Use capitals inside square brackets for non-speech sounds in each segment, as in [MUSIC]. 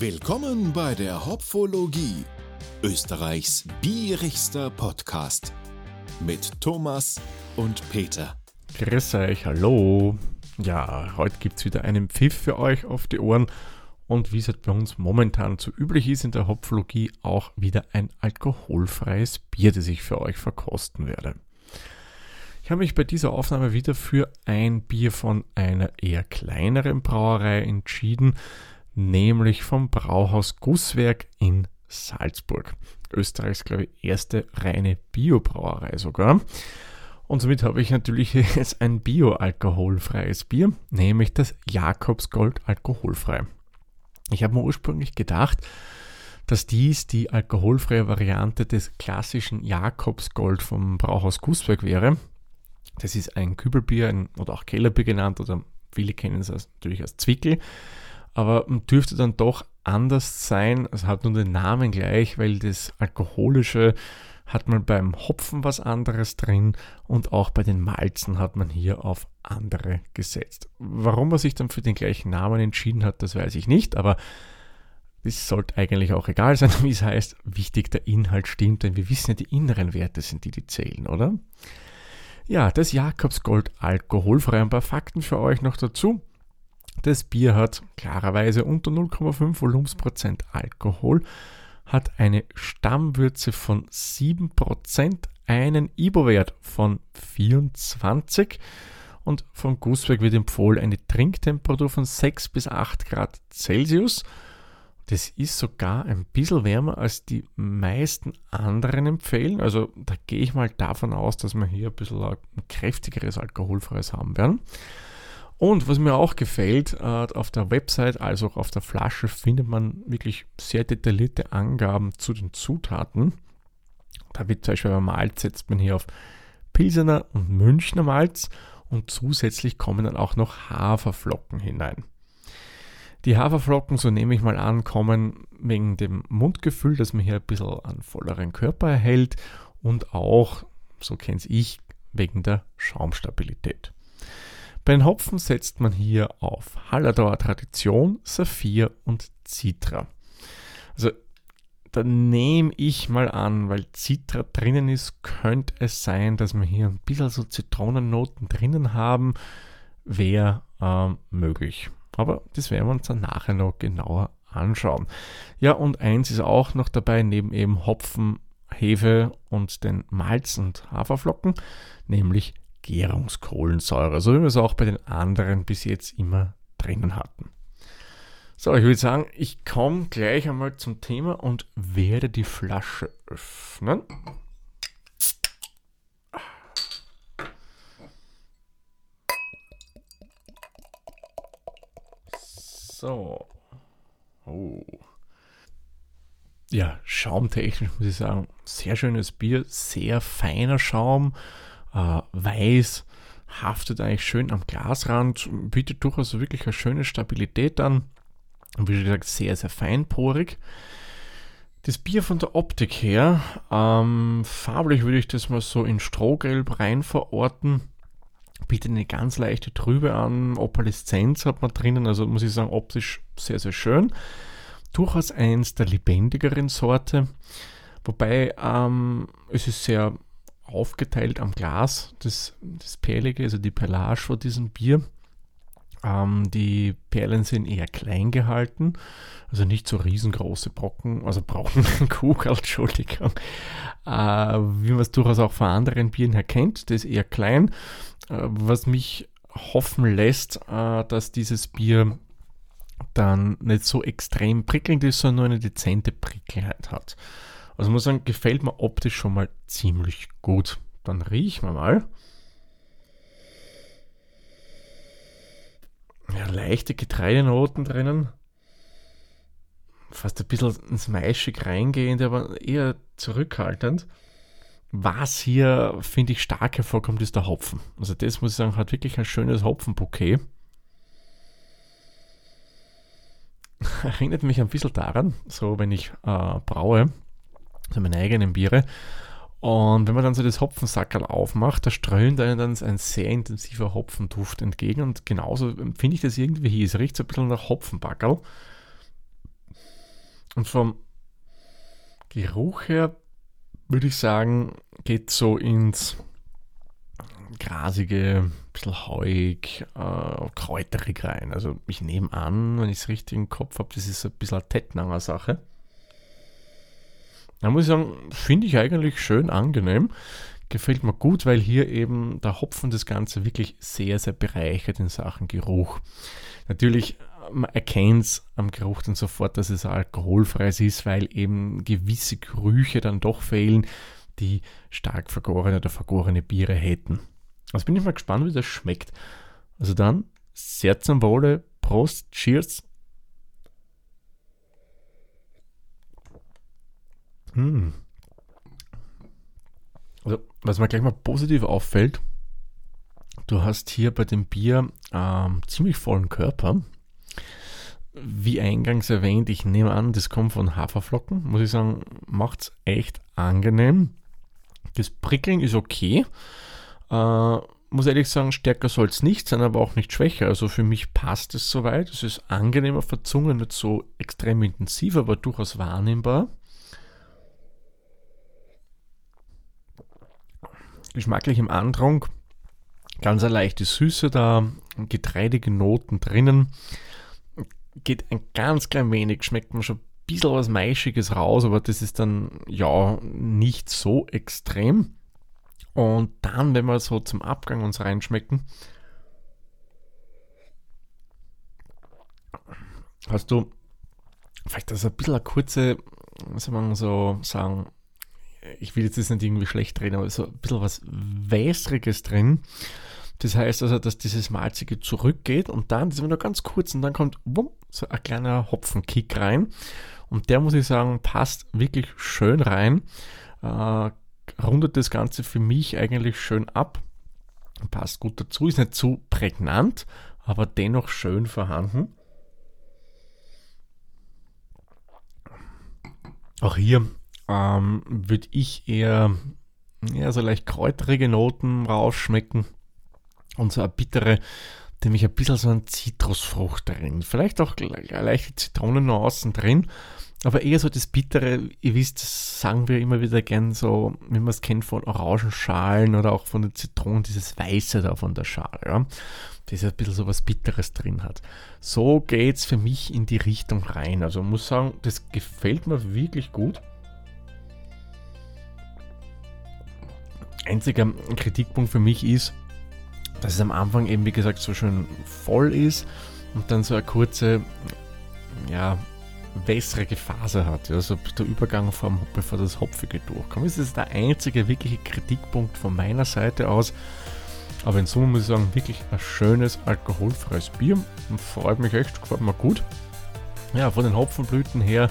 Willkommen bei der Hopfologie, Österreichs bierigster Podcast mit Thomas und Peter. Grüß euch, hallo. Ja, heute gibt es wieder einen Pfiff für euch auf die Ohren und wie es halt bei uns momentan so üblich ist in der Hopfologie, auch wieder ein alkoholfreies Bier, das ich für euch verkosten werde. Ich habe mich bei dieser Aufnahme wieder für ein Bier von einer eher kleineren Brauerei entschieden, nämlich vom Brauhaus Gusswerk in Salzburg. Österreichs, glaube ich, erste reine Biobrauerei sogar. Und somit habe ich natürlich [LAUGHS] jetzt ein bio-alkoholfreies Bier, nämlich das Jakobsgold alkoholfrei. Ich habe mir ursprünglich gedacht, dass dies die alkoholfreie Variante des klassischen Jakobsgold vom Brauhaus Gusswerk wäre. Das ist ein Kübelbier ein, oder auch Kellerbier genannt oder viele kennen es natürlich als Zwickel aber dürfte dann doch anders sein. Es hat nur den Namen gleich, weil das Alkoholische hat man beim Hopfen was anderes drin und auch bei den Malzen hat man hier auf andere gesetzt. Warum man sich dann für den gleichen Namen entschieden hat, das weiß ich nicht, aber es sollte eigentlich auch egal sein, [LAUGHS] wie es heißt. Wichtig, der Inhalt stimmt, denn wir wissen ja, die inneren Werte sind die, die zählen, oder? Ja, das Jakobsgold alkoholfrei. Ein paar Fakten für euch noch dazu. Das Bier hat klarerweise unter 0,5 Volumensprozent Alkohol, hat eine Stammwürze von 7%, einen IBO-Wert von 24 und vom Gusswerk wird empfohlen eine Trinktemperatur von 6 bis 8 Grad Celsius. Das ist sogar ein bisschen wärmer als die meisten anderen empfehlen. Also da gehe ich mal davon aus, dass wir hier ein bisschen ein kräftigeres alkoholfreies haben werden. Und was mir auch gefällt, äh, auf der Website als auch auf der Flasche findet man wirklich sehr detaillierte Angaben zu den Zutaten. Da wird zum Beispiel beim Malz setzt man hier auf Pilsener und Münchner Malz und zusätzlich kommen dann auch noch Haferflocken hinein. Die Haferflocken, so nehme ich mal an, kommen wegen dem Mundgefühl, dass man hier ein bisschen einen volleren Körper erhält und auch, so kenne ich, wegen der Schaumstabilität. Bei den Hopfen setzt man hier auf Halladauer Tradition, Saphir und Citra. Also da nehme ich mal an, weil Citra drinnen ist, könnte es sein, dass wir hier ein bisschen so Zitronennoten drinnen haben. Wäre ähm, möglich. Aber das werden wir uns dann nachher noch genauer anschauen. Ja, und eins ist auch noch dabei, neben eben Hopfen, Hefe und den Malz und Haferflocken, nämlich Gärungskohlensäure, so wie wir es auch bei den anderen bis jetzt immer drinnen hatten. So, ich würde sagen, ich komme gleich einmal zum Thema und werde die Flasche öffnen. So. Oh. Ja, schaumtechnisch muss ich sagen, sehr schönes Bier, sehr feiner Schaum äh, weiß, haftet eigentlich schön am Glasrand, bietet durchaus wirklich eine schöne Stabilität an. Und wie gesagt, sehr, sehr feinporig. Das Bier von der Optik her, ähm, farblich würde ich das mal so in Strohgelb rein verorten. Bietet eine ganz leichte Trübe an, Opaleszenz hat man drinnen, also muss ich sagen, optisch sehr, sehr schön. Durchaus eins der lebendigeren Sorte. Wobei ähm, es ist sehr aufgeteilt am Glas, das, das Perlige, also die Perlage von diesem Bier. Ähm, die Perlen sind eher klein gehalten, also nicht so riesengroße Brocken, also Brocken, [LAUGHS] Kugel, Entschuldigung, äh, wie man es durchaus auch von anderen Bieren her kennt, das ist eher klein, äh, was mich hoffen lässt, äh, dass dieses Bier dann nicht so extrem prickelnd ist, sondern nur eine dezente Prickelheit hat. Also muss sagen, gefällt mir optisch schon mal ziemlich gut. Dann riechen wir mal. Ja, leichte Getreidenoten drinnen. Fast ein bisschen ins Maischig reingehend, aber eher zurückhaltend. Was hier, finde ich, stark hervorkommt, ist der Hopfen. Also das muss ich sagen, hat wirklich ein schönes Hopfenbouquet. [LAUGHS] Erinnert mich ein bisschen daran, so wenn ich äh, braue, also meine eigenen Biere. Und wenn man dann so das Hopfensackerl aufmacht, da strömt einem dann ein sehr intensiver Hopfenduft entgegen. Und genauso finde ich das irgendwie hier. Es riecht so ein bisschen nach Hopfenbackerl. Und vom Geruch her würde ich sagen, geht so ins grasige, ein bisschen heuig, äh, kräuterig rein. Also ich nehme an, wenn ich es richtig im Kopf habe, das ist ein bisschen eine Tettnanger Sache. Da muss ich sagen, finde ich eigentlich schön angenehm. Gefällt mir gut, weil hier eben der Hopfen das Ganze wirklich sehr, sehr bereichert in Sachen Geruch. Natürlich, man erkennt es am Geruch dann sofort, dass es alkoholfreies ist, weil eben gewisse Gerüche dann doch fehlen, die stark vergorene oder vergorene Biere hätten. Also bin ich mal gespannt, wie das schmeckt. Also dann, sehr zum Wohle, Prost, Cheers. Hm. Also, was mir gleich mal positiv auffällt, du hast hier bei dem Bier ähm, ziemlich vollen Körper. Wie eingangs erwähnt, ich nehme an, das kommt von Haferflocken. Muss ich sagen, macht es echt angenehm. Das Prickeln ist okay. Äh, muss ehrlich sagen, stärker soll es nicht sein, aber auch nicht schwächer. Also für mich passt es soweit. Es ist angenehm auf der Zunge, nicht so extrem intensiv, aber durchaus wahrnehmbar. Geschmacklich im Andrang ganz eine leichte Süße da, getreidige Noten drinnen. Geht ein ganz klein wenig, schmeckt man schon ein bisschen was Maischiges raus, aber das ist dann ja nicht so extrem. Und dann, wenn wir so zum Abgang uns reinschmecken, hast du vielleicht das ein bisschen eine kurze, was soll man so sagen, ich will jetzt das nicht irgendwie schlecht reden, aber so ein bisschen was Wässriges drin. Das heißt also, dass dieses Malzige zurückgeht und dann, das ist nur ganz kurz und dann kommt wumm, so ein kleiner Hopfenkick rein. Und der muss ich sagen, passt wirklich schön rein. Äh, rundet das Ganze für mich eigentlich schön ab. Passt gut dazu, ist nicht zu prägnant, aber dennoch schön vorhanden. Auch hier ähm, würde ich eher ja, so leicht kräuterige Noten rausschmecken und so eine bittere, nämlich ein bisschen so ein Zitrusfrucht drin. Vielleicht auch leichte Zitronen außen drin, aber eher so das Bittere, ihr wisst, das sagen wir immer wieder gern so, wie man es kennt von Orangenschalen oder auch von den Zitronen, dieses Weiße da von der Schale, ja, das ein bisschen so was Bitteres drin hat. So geht es für mich in die Richtung rein. Also muss sagen, das gefällt mir wirklich gut. Einziger Kritikpunkt für mich ist, dass es am Anfang eben, wie gesagt, so schön voll ist und dann so eine kurze, ja, wässrige Phase hat. Also der Übergang vom, bevor das Hopfige durchkommt. Das ist der einzige wirkliche Kritikpunkt von meiner Seite aus. Aber in Summe muss ich sagen, wirklich ein schönes alkoholfreies Bier. Freut mich echt, gefällt mir gut. Ja, von den Hopfenblüten her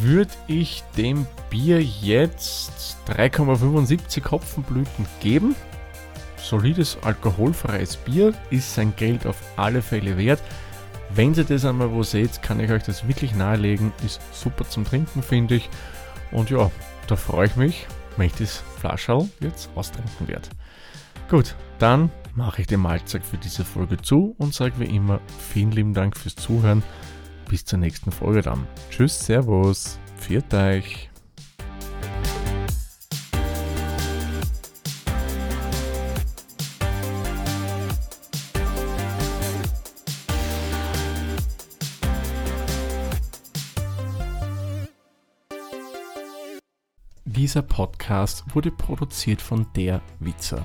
würde ich dem Bier jetzt 3,75 Hopfenblüten geben. Solides alkoholfreies Bier ist sein Geld auf alle Fälle wert. Wenn ihr das einmal wo seht, kann ich euch das wirklich nahelegen. Ist super zum Trinken, finde ich. Und ja, da freue ich mich, wenn ich das Flascherl jetzt austrinken werde. Gut, dann mache ich den Mahlzeug für diese Folge zu und sage wie immer vielen lieben Dank fürs Zuhören. Bis zur nächsten Folge dann. Tschüss, Servus, viert euch. Dieser Podcast wurde produziert von der Witzer.